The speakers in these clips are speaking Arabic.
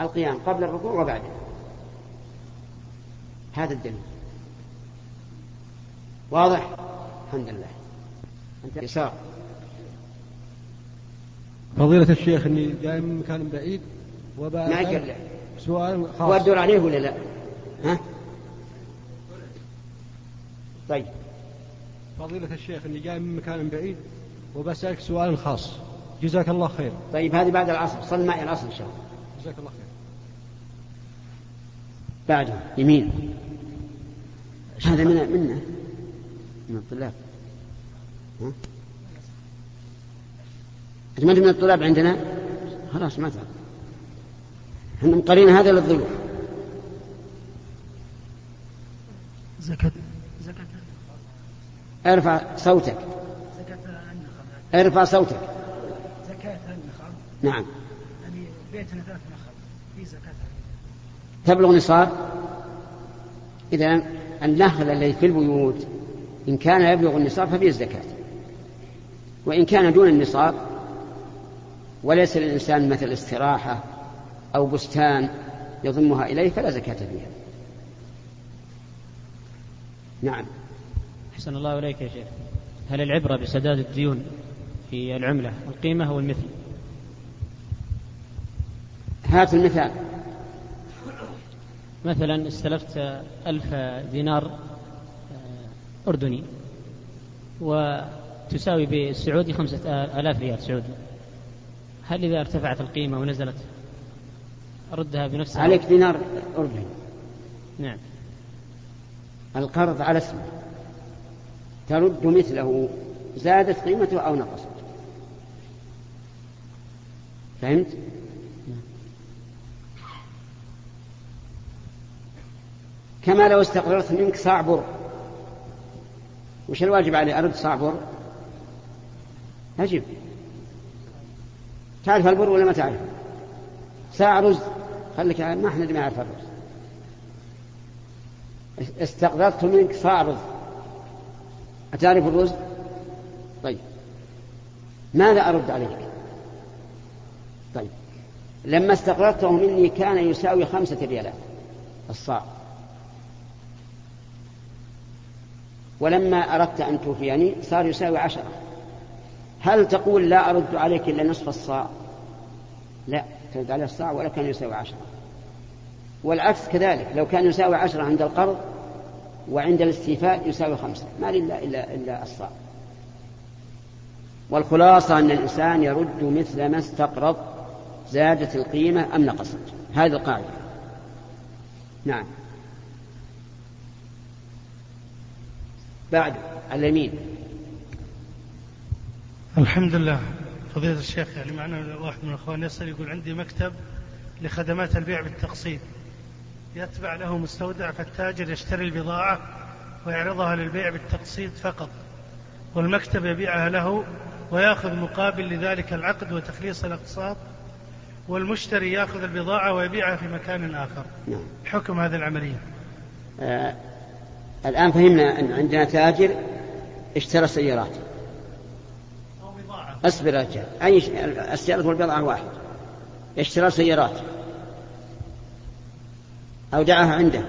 القيام قبل الركوع وبعده. هذا الدليل. واضح؟ الحمد لله. أنت يسار. فضيلة الشيخ إني جاي من مكان بعيد وبقى ما يقول سؤال خاص. هو الدور عليه ولا لا؟ ها؟ طيب. فضيلة الشيخ إني جاي من مكان بعيد وبسألك سؤال خاص. جزاك الله خير. طيب هذه بعد العصر. صل معي العصر إن شاء الله. جزاك الله خير. بعده يمين. هذا من منا من الطلاب. ما من الطلاب عندنا؟ خلاص ما تعرف. إحنا مقرين هذا للضيوف. زكاة. زكاة. ارفع صوتك. زكاة ارفع صوتك. زكاة النخل. نعم. يعني بيتنا ثلاث تبلغ نصاب؟ إذا النخل الذي في البيوت. إن كان يبلغ النصاب ففيه الزكاة. وإن كان دون النصاب وليس للإنسان مثل استراحة أو بستان يضمها إليه فلا زكاة فيها. نعم. أحسن الله إليك يا شيخ. هل العبرة بسداد الديون في العملة القيمة أو المثل؟ هات المثال. مثلا استلفت ألف دينار آه، أردني وتساوي بالسعودي خمسة آلاف ريال سعودي. هل إذا ارتفعت القيمة ونزلت أردها بنفس عليك دينار أردني. نعم. القرض على اسمه. ترد مثله زادت قيمته أو نقصت. فهمت؟ كما لو استقررت منك صاع بر وش الواجب علي؟ أرد صاع بر أجب. تعرف البر ولا ما تعرف؟ ساعة رز. خليك ما إحنا ما يعرف الرز. استقرضت منك صاع رز أتعرف الرز؟ طيب. ماذا أرد عليك؟ طيب. لما استقرضته مني كان يساوي خمسة ريالات الصاع. ولما أردت أن توفيني صار يساوي عشرة. هل تقول لا أرد عليك إلا نصف الصاع؟ لا ترد عليه الصاع ولا كان يساوي عشرة. والعكس كذلك لو كان يساوي عشرة عند القرض وعند الاستيفاء يساوي خمسة. ما إلا إلا إلا الصاع. والخلاصة أن الإنسان يرد مثل ما استقرض زادت القيمة أم نقصت؟ هذه القاعدة. نعم. بعد اليمين الحمد لله فضيلة الشيخ يعني معنا واحد من الأخوان يسأل يقول عندي مكتب لخدمات البيع بالتقسيط. يتبع له مستودع فالتاجر يشتري البضاعة ويعرضها للبيع بالتقسيط فقط والمكتب يبيعها له ويأخذ مقابل لذلك العقد وتخليص الأقساط والمشتري يأخذ البضاعة ويبيعها في مكان آخر. نعم. حكم هذه العملية؟ آه الآن فهمنا أن عندنا تاجر اشترى سيارات. اصبر يا رجال. أي السيارة والبضاعة واحد. اشترى سيارات. أودعها عنده.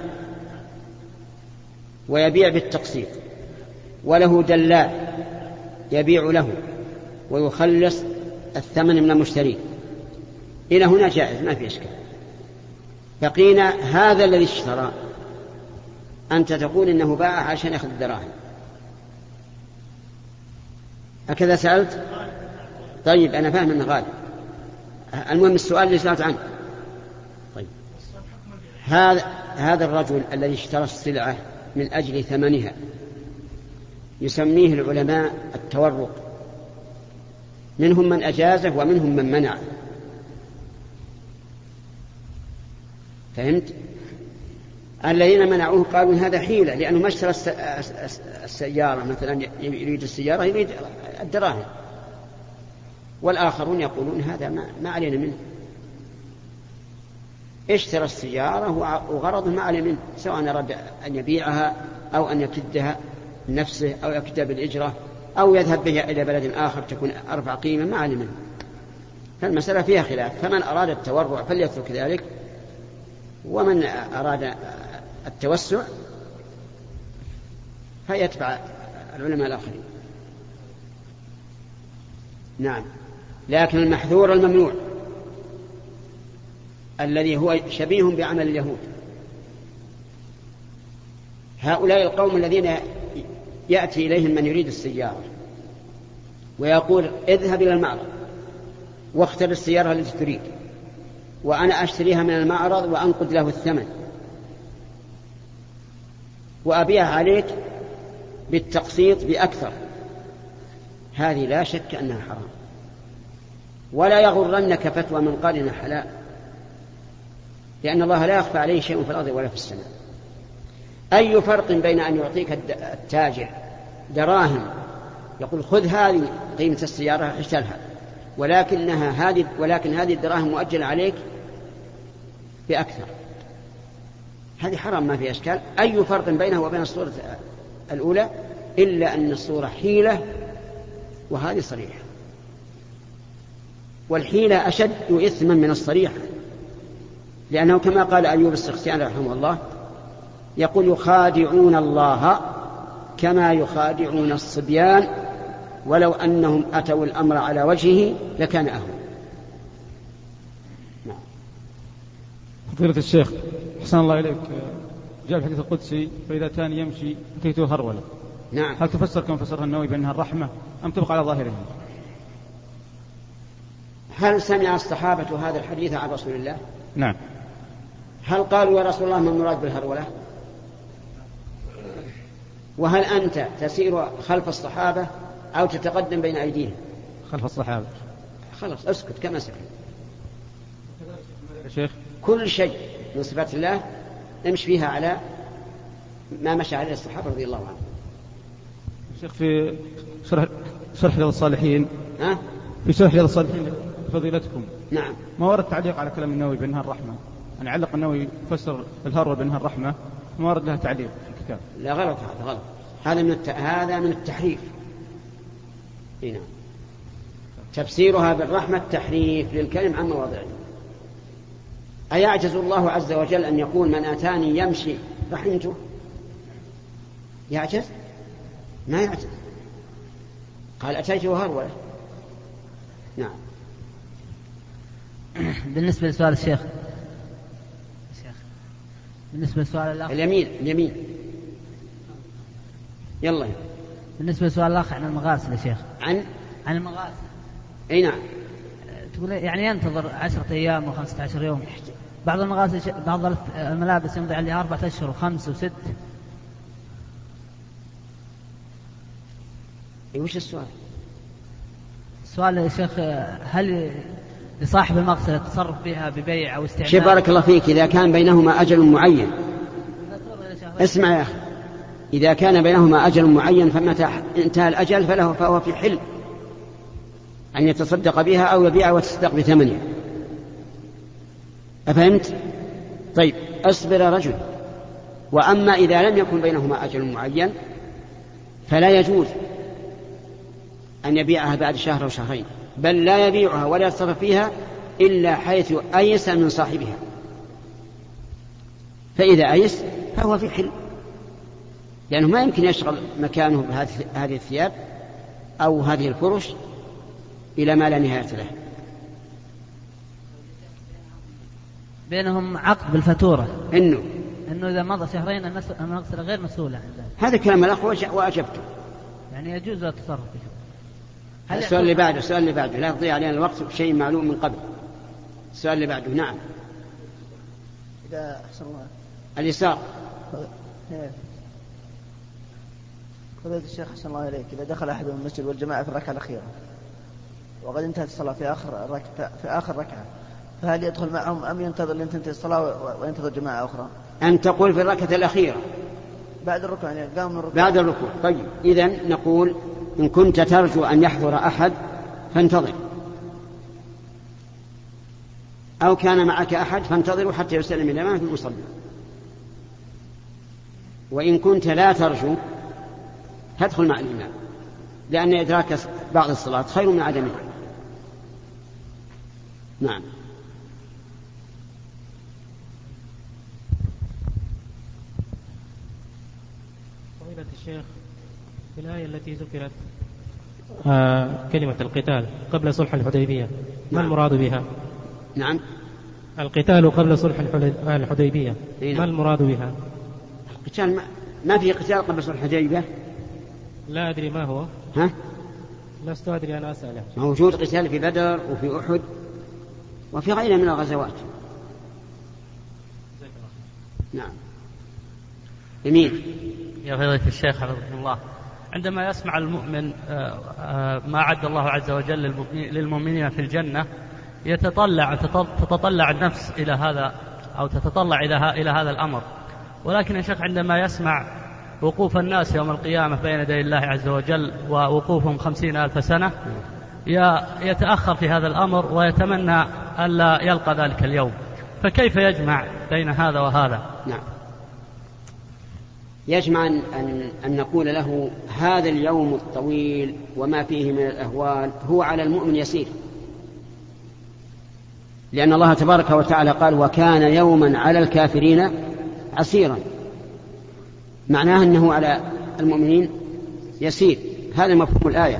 ويبيع بالتقسيط. وله دلال يبيع له. ويخلص الثمن من المشتري إلى هنا جائز ما في إشكال. بقينا هذا الذي اشترى. أنت تقول إنه باع عشان يأخذ الدراهم. هكذا سألت؟ طيب أنا فاهم أنه غالب. المهم السؤال اللي سألت عنه. طيب. هذا هذا الرجل الذي اشترى السلعة من أجل ثمنها يسميه العلماء التورق. منهم من أجازه ومنهم من منع فهمت؟ الذين منعوه قالوا هذا حيلة لأنه ما اشترى السيارة مثلا يريد السيارة يريد الدراهم. والآخرون يقولون هذا ما, علينا منه. اشترى السيارة وغرضه ما عليه منه سواء أراد أن يبيعها أو أن يكدها نفسه أو يكدها بالإجرة أو يذهب بها إلى بلد آخر تكون أرفع قيمة ما عليه منه. فالمسألة فيها خلاف. فمن أراد التورع فليترك ذلك ومن أراد التوسع فيتبع العلماء الآخرين. نعم. لكن المحذور الممنوع الذي هو شبيه بعمل اليهود. هؤلاء القوم الذين يأتي إليهم من يريد السيارة ويقول اذهب إلى المعرض واختر السيارة التي تريد وأنا أشتريها من المعرض وأنقد له الثمن. وأبيعها عليك بالتقسيط بأكثر. هذه لا شك أنها حرام. ولا يغرنك فتوى من قال إنها حلال. لأن الله لا يخفى عليه شيء في الأرض ولا في السماء. أي فرق بين أن يعطيك التاجر دراهم يقول خذ هذه قيمة السيارة اشترها ولكنها هذه ولكن هذه الدراهم مؤجلة عليك بأكثر. هذه حرام ما في أشكال. أي فرق بينه وبين الصورة الأولى؟ إلا أن الصورة حيلة وهذه صريحة. والحيلة أشد إثما من الصريحة لأنه كما قال أيوب السختيان رحمه الله يقول يخادعون الله كما يخادعون الصبيان ولو أنهم أتوا الأمر على وجهه لكان أهون. فضيلة الشيخ أحسن الله إليك جاء في الحديث القدسي فإذا كان يمشي أتيته هرولة نعم هل تفسر كما فسرها النووي بأنها الرحمة أم تبقى على ظاهرها؟ هل سمع الصحابة هذا الحديث عن رسول الله؟ نعم هل قالوا يا رسول الله ما المراد بالهرولة؟ وهل أنت تسير خلف الصحابة أو تتقدم بين أيديهم؟ خلف الصحابة خلاص أسكت كما سكت يا شيخ كل شيء من صفات الله امش فيها على ما مشى عليه الصحابة رضي الله عنهم. شيخ في شرح شرح رياض الصالحين. ها؟ في شرح رياض الصالحين فضيلتكم. نعم. ما ورد تعليق على كلام النووي بأنها الرحمة يعني علق النووي يفسر الهروة بأنها الرحمة ما ورد لها تعليق في الكتاب؟ لا غلط هذا غلط. هذا من الت... هذا من التحريف. هنا نعم. تفسيرها بالرحمة تحريف للكلم عن مواضعه. أيعجز الله عز وجل أن يقول من أتاني يمشي؟ رحمته يعجز؟ ما يعجز. قال أتيته هرولة نعم. بالنسبة لسؤال الشيخ. الشيخ. بالنسبة لسؤال الأخ. اليمين اليمين. يلا. بالنسبة لسؤال الأخ عن المغاسل يا شيخ. عن؟ عن المغاسل أي نعم. يعني ينتظر عشرة أيام وخمسة عشر يوم. بعض المغاسل بعض الملابس يمضي عليها أربعة أشهر وخمس وست. إيه وش السؤال؟ السؤال يا شيخ هل لصاحب المغسلة التصرف بها ببيع أو استعمال؟ شيخ بارك الله فيك. إذا كان بينهما أجل معين. اسمع يا أخي. إذا كان بينهما أجل معين فمتى انتهى الأجل فله فهو في حل. أن يتصدق بها أو يبيعها ويتصدق بثمنها. أفهمت؟ طيب أصبر رجل. وأما إذا لم يكن بينهما أجل معين فلا يجوز أن يبيعها بعد شهر أو شهرين بل لا يبيعها ولا يتصرف فيها إلا حيث أيس من صاحبها. فإذا أيس فهو في حل. لأنه ما يمكن يشغل مكانه بهذه الثياب أو هذه الفرش إلى ما لا نهاية له. بينهم عقد بالفاتورة. إنه. إنه إذا مضى شهرين المغسلة غير مسؤولة عن ذلك هذا كلام الأخ وأجبته. يعني يجوز التصرف فيه هل السؤال اللي بعده السؤال اللي بعده لا يضيع علينا الوقت بشيء معلوم من قبل. السؤال اللي بعده نعم. إذا أحسن الله. اليسار. فضيلة الشيخ أحسن الله إليك. إذا دخل أحد من المسجد والجماعة في الركعة الأخيرة وقد انتهت الصلاة في آخر في آخر ركعة. فهل يدخل معهم أم ينتظر لين تنتهي الصلاة وينتظر جماعة أخرى؟ أن تقول في الركعة الأخيرة. بعد الركوع يعني قام من الركوع. بعد الركوع. طيب. إذا نقول إن كنت ترجو أن يحضر أحد فانتظر. أو كان معك أحد فانتظروا حتى يسلم الإمام في المصلى. وإن كنت لا ترجو فادخل مع الإمام. لأن إدراك بعض الصلاة خير من عدمها. نعم فضيلة الشيخ في الآية التي ذكرت آه كلمة القتال قبل صلح الحديبية ما نعم. المراد بها؟ نعم القتال قبل صلح الحدي- الحديبية إي نعم. ما المراد بها؟ القتال ما, ما في قتال قبل صلح الحديبية لا أدري ما هو ها لست أدري أنا أسأله موجود قتال في بدر وفي أحد وفي غيرها من الغزوات. نعم. يمين يا فضيلة الشيخ حفظكم الله. عندما يسمع المؤمن آه، آه، ما أعد الله عز وجل للمؤمنين- في الجنة يتطلع تط- تتطلع النفس إلى هذا أو تتطلع إلى إلى هذا الأمر. ولكن يا شيخ عندما يسمع وقوف الناس يوم القيامة بين يدي الله عز وجل ووقوفهم خمسين ألف سنة ي- يتأخر في هذا الأمر ويتمنى ألا يلقى ذلك اليوم. فكيف يجمع بين هذا وهذا؟ نعم. يجمع أن, أن, أن نقول له هذا اليوم الطويل وما فيه من الأهوال هو على المؤمن يسير. لأن الله تبارك وتعالى قال وكان يوما على الكافرين عسيرا. معناه أنه على المؤمنين يسير. هذا مفهوم الآية.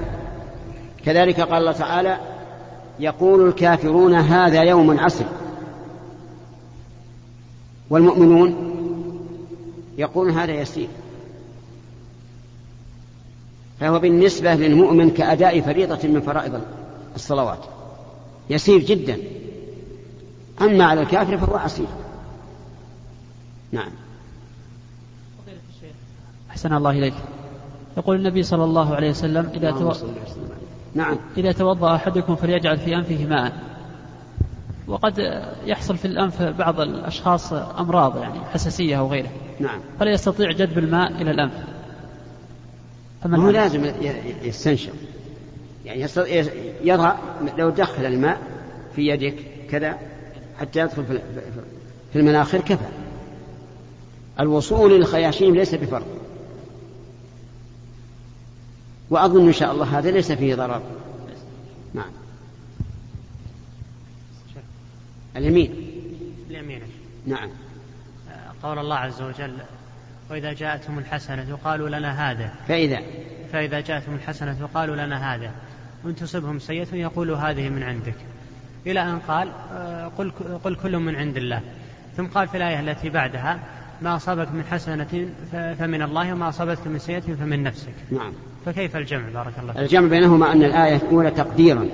كذلك قال الله تعالى يقول الكافرون هذا يوم عسر والمؤمنون يقول هذا يسير. فهو بالنسبة للمؤمن كأداء فريضة من فرائض الصلوات. يسير جدا. أما على الكافر فهو عسير نعم. أحسن الله إليك. يقول النبي صلى الله عليه وسلم إذا تو... نعم. إذا توضأ أحدكم فليجعل في أنفه ماء. وقد يحصل في الأنف بعض الأشخاص أمراض يعني حساسية أو غيره. نعم. فلا يستطيع جذب الماء إلى الأنف. فمن هو؟ لازم يستنشق. يعني يست- ي- يضع لو دخل الماء في يدك كذا حتى يدخل في في المناخير كفى. الوصول للخياشيم ليس بفرض. وأظن إن شاء الله هذا ليس فيه ضرر. نعم. اليمين. اليمين. نعم. قول الله عز وجل وإذا جاءتهم الحسنة قالوا لنا هذا. فإذا؟ فإذا جاءتهم الحسنة قالوا لنا هذا. وإن تصبهم سيئة يقولوا هذه من عندك. إلى أن قال آه، قل, قل كل من عند الله. ثم قال في الآية التي بعدها ما أصابك من حسنة فمن الله وما أصابتك من سيئة فمن نفسك. نعم. فكيف الجمع؟ بارك الله فيك. الجمع بينهما أن الآية الأولى تقديرا.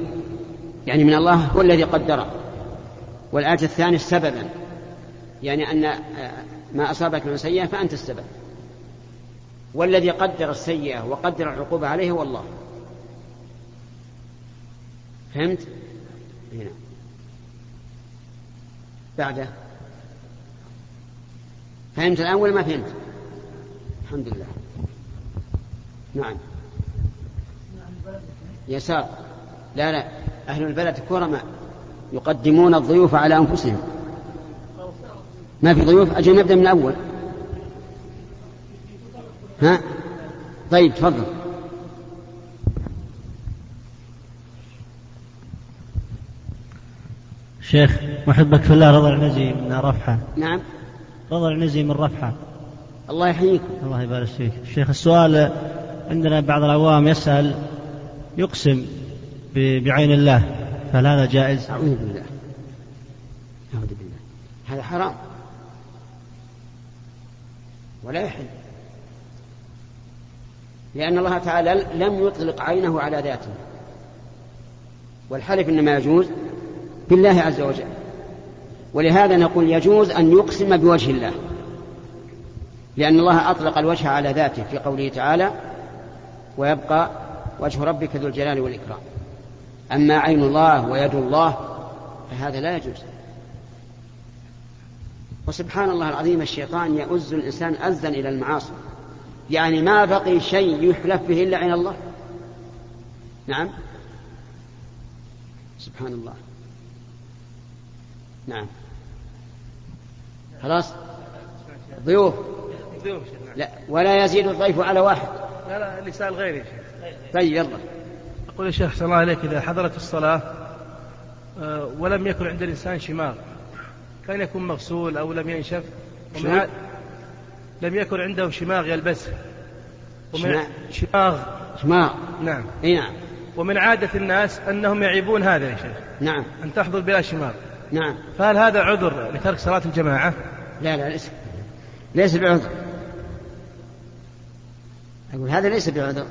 يعني من الله هو الذي قدر. والآية الثانية سببا. يعني أن آه، ما أصابك من سيئة فأنت السبب. والذي قدر السيئة وقدر العقوبة عليه هو الله. فهمت؟ هنا. بعده. فهمت الآن ولا ما فهمت؟ الحمد لله. نعم. يسار. لا لا. أهل البلد كرماء يقدمون الضيوف على أنفسهم. ما في ضيوف؟ أجل نبدأ من الأول. ها؟ طيب تفضل. شيخ محبك في الله رضا العنزي من رفحة. نعم. رضا العنزي من رفحة. الله يحييكم الله يبارك فيك. شيخ السؤال عندنا بعض العوام يسأل يقسم بعين الله فهل هذا جائز؟ أعوذ بالله. أعوذ بالله. هذا حرام. ولا يحل. لأن الله تعالى لم يطلق عينه على ذاته. والحلف إنما يجوز بالله عز وجل. ولهذا نقول يجوز أن يقسم بوجه الله. لأن الله أطلق الوجه على ذاته في قوله تعالى ويبقى وجه ربك ذو الجلال والإكرام. أما عين الله ويد الله فهذا لا يجوز. وسبحان الله العظيم الشيطان يؤز الإنسان أزا إلى المعاصي. يعني ما بقي شيء يحلف به إلا عين الله. نعم. سبحان الله. نعم. خلاص؟ ضيوف. لا ولا يزيد الضيف على واحد. لا لا سأل غيري طيب يلا. أقول يا شيخ صلى الله عليك إذا حضرت الصلاة آه، ولم يكن عند الإنسان شماغ كان يكون مغسول أو لم ينشف لم يكن عنده شماغ يلبسه؟ شماغ. شماغ. نعم. إي نعم. ومن عادة الناس أنهم يعيبون هذا يا شيخ. نعم. أن تحضر بلا شماغ. نعم. فهل هذا عذر لترك صلاة الجماعة؟ لا لا ليس. ليس بعذر. أقول هذا ليس بعذر.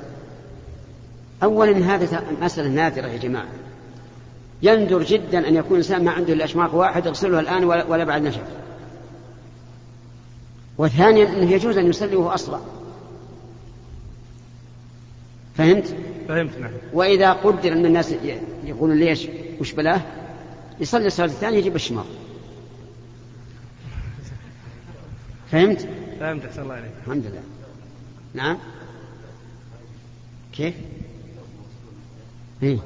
أولا هذه مسألة نادرة يا جماعة. يندر جدا أن يكون إنسان ما عنده إلا واحد يغسلها الآن ولا بعد نشف. وثانيا أنه يجوز أن يصلي وهو أصلع فهمت؟ فهمت نعم. وإذا قدر أن الناس يقولون ليش؟ وش بلاه؟ يصلي الصلاة الثانية يجيب الشماغ. فهمت؟ فهمت أحسن الله عليك. الحمد لله. نعم؟ كيف؟ إيه؟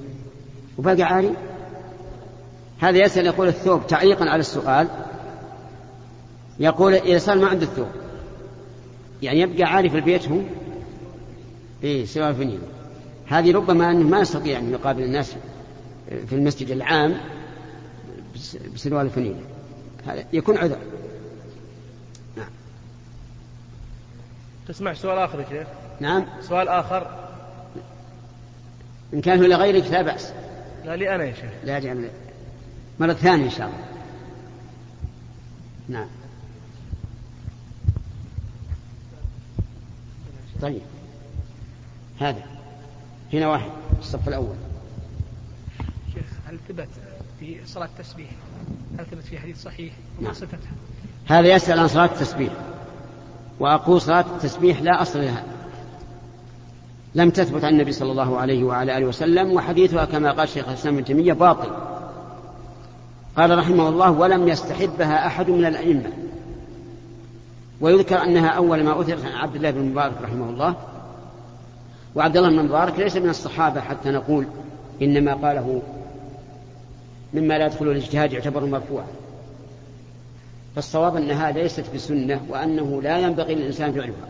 وبقى عاري؟ هذا يسأل يقول الثوب تعليقا على السؤال. يقول إذا صار ما عنده الثوب يعني يبقى عاري في البيت هو؟ إيه سواء فنيل هذه ربما أنه ما يستطيع أن يقابل الناس في المسجد العام بس- بسروال الفنيل هذا يكون عذر. تسمع سؤال آخر يا شيخ؟ نعم. سؤال آخر. إن كان هو لغيرك لا بأس. لا لي أنا يا شيخ. لا جعل مرة ثانية إن شاء الله. نعم. طيب. هذا. هنا واحد الصف الأول. شيخ هل ثبت في صلاة التسبيح؟ هل ثبت في حديث صحيح؟ نعم. صفتها هذا يسأل عن صلاة التسبيح. وأقول صلاة التسبيح لا أصل لها. لم تثبت عن النبي صلى الله عليه وعلى آله وسلم وحديثها كما قال شيخ الإسلام ابن تيمية باطل. قال رحمه الله ولم يستحبها أحد من الأئمة ويذكر أنها أول ما أثرت عن عبد الله بن مبارك رحمه الله. وعبد الله بن مبارك ليس من الصحابة حتى نقول إنما قاله مما لا يدخل الاجتهاد يعتبر مرفوعا. فالصواب أنها ليست بسنة وأنه لا ينبغي للإنسان فعلها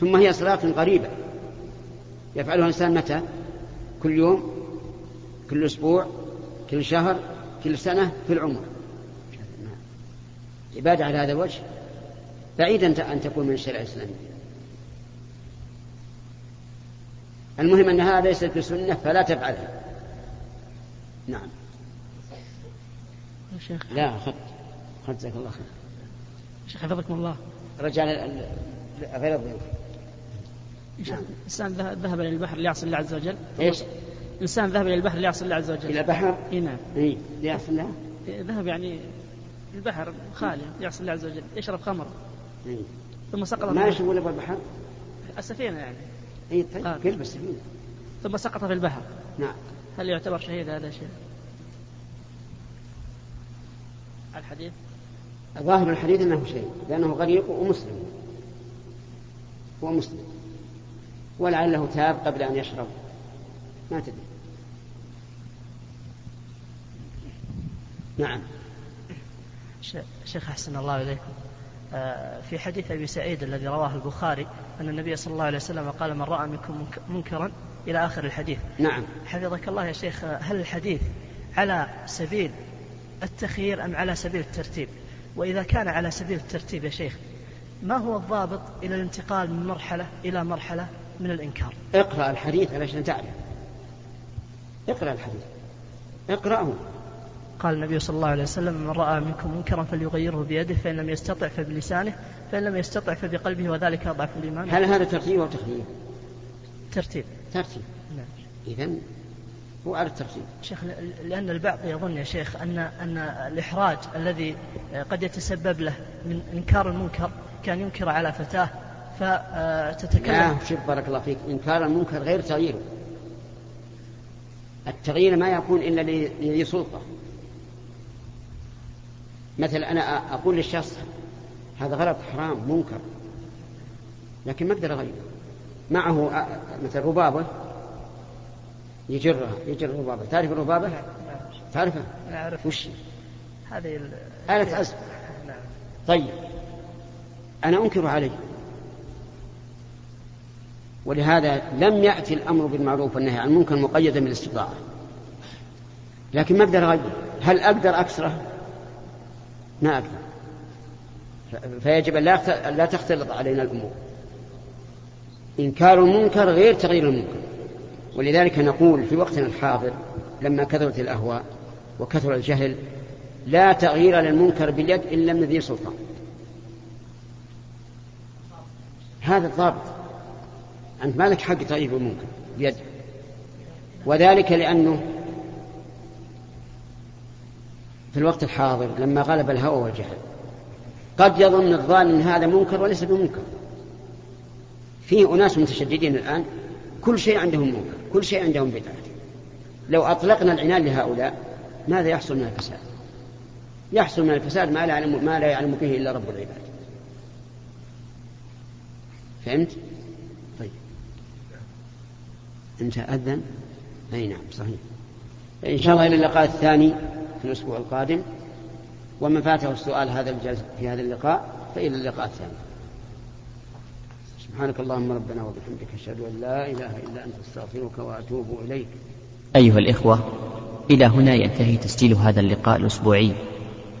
ثم هي صلاة قريبة يفعلها الإنسان متى؟ كل يوم كل أسبوع كل شهر كل سنة في العمر عبادة على هذا الوجه. بعيدا أن تكون من الشريعة الإسلامية. المهم أنها ليست بسنة فلا تفعلها. نعم. يا شيخ. لا أخذت أخذت جزاك الله خير. شيخ حفظكم الله. رجع لل- ل- غير الضيوف. إنسان ذه- ذهب إلى البحر ليعصي الله عز وجل إيش؟ إنسان ذهب إلى البحر ليعصي الله عز وجل إلى البحر؟ إي نعم إي ليحصل لها؟ إيه، ذهب يعني البحر خالي يعصي الله عز وجل يشرب خمر إي ثم سقط ما في يشربون إلا البحر؟ السفينة يعني إي طيب آه. كيف السفينة؟ ثم سقط في البحر نعم هل يعتبر شهيد هذا الشيء؟ الحديث ظاهر الحديث إنه شيء لأنه غريق ومسلم هو مسلم ولعله تاب قبل أن يشرب. ما تدري. نعم. شيخ أحسن الله إليكم. آه، في حديث أبي سعيد الذي رواه البخاري أن النبي صلى الله عليه وسلم قال من رأى منكم منك- منكرا إلى آخر الحديث. نعم. حفظك الله يا شيخ هل الحديث على سبيل التخيير أم على سبيل الترتيب؟ وإذا كان على سبيل الترتيب يا شيخ ما هو الضابط إلى الانتقال من مرحلة إلى مرحلة؟ من الإنكار. اقرأ الحديث علشان تعرف. اقرأ الحديث. اقرأه. قال النبي صلى الله عليه وسلم من رأى منكم منكرا فليغيره بيده فإن لم يستطع فبلسانه فإن لم يستطع فبقلبه وذلك أضعف الإيمان. هل هذا ترتيب أو تخيير؟ ترتيب. ترتيب. نعم. إذا هو على الترتيب. شيخ لأن البعض يظن يا شيخ أن أن الإحراج الذي قد يتسبب له من إنكار المنكر كان ينكر على فتاة فتتكلم. لا شوف بارك الله فيك. إنكار المنكر غير تغييره التغيير ما يكون إلا لذي سلطة. مثلا أنا أقول للشخص هذا غلط حرام منكر. لكن ما أقدر أغيره. معه أ- مثل ربابة. يجرها يجر الربابة تعرف الربابة؟ تعرفها؟ أعرف وش؟ هذه ال- آلة عزف نعم. طيب. أنا أنكر عليه. ولهذا لم يأتي الأمر بالمعروف والنهي عن المنكر مقيدا بالاستطاعة لكن ما أقدر أغير. هل أقدر أكسره؟ ما أقدر. فيجب أن لا تختلط علينا الأمور. إنكار المنكر غير تغيير المنكر. ولذلك نقول في وقتنا الحاضر لما كثرت الأهواء وكثر الجهل لا تغيير للمنكر باليد إلا من ذي سلطان. هذا الضابط. أنت ما لك حق تغيير المنكر بيد. وذلك لأنه في الوقت الحاضر لما غلب الهوى والجهل قد يظن الظالم هذا منكر وليس بمنكر. في أناس متشددين الآن كل شيء عندهم منكر كل شيء عندهم بدعة. لو أطلقنا العنان لهؤلاء ماذا يحصل من الفساد؟ يحصل من الفساد ما لا يعلم ما لا يعلم به إلا رب العباد. فهمت؟ طيب انت اذن أي نعم صحيح. ان شاء الله إلى اللقاء الثاني في الأسبوع القادم. ومن فاته السؤال هذا الجلس في هذا اللقاء فإلى اللقاء الثاني. سبحانك اللهم ربنا وبحمدك أشهد أن لا إله إلا أنت أستغفرك وأتوب إليك. أيها الإخوة إلى هنا ينتهي تسجيل هذا اللقاء الأسبوعي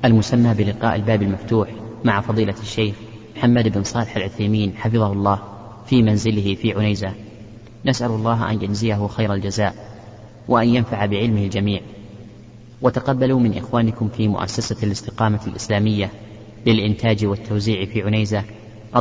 المسمى بلقاء الباب المفتوح مع فضيلة الشيخ محمد بن صالح العثيمين حفظه الله في منزله في عنيزة. نسأل الله أن يجزيه خير الجزاء وأن ينفع بعلمه الجميع. وتقبلوا من إخوانكم في مؤسسة الاستقامة الإسلامية للإنتاج والتوزيع في عنيزة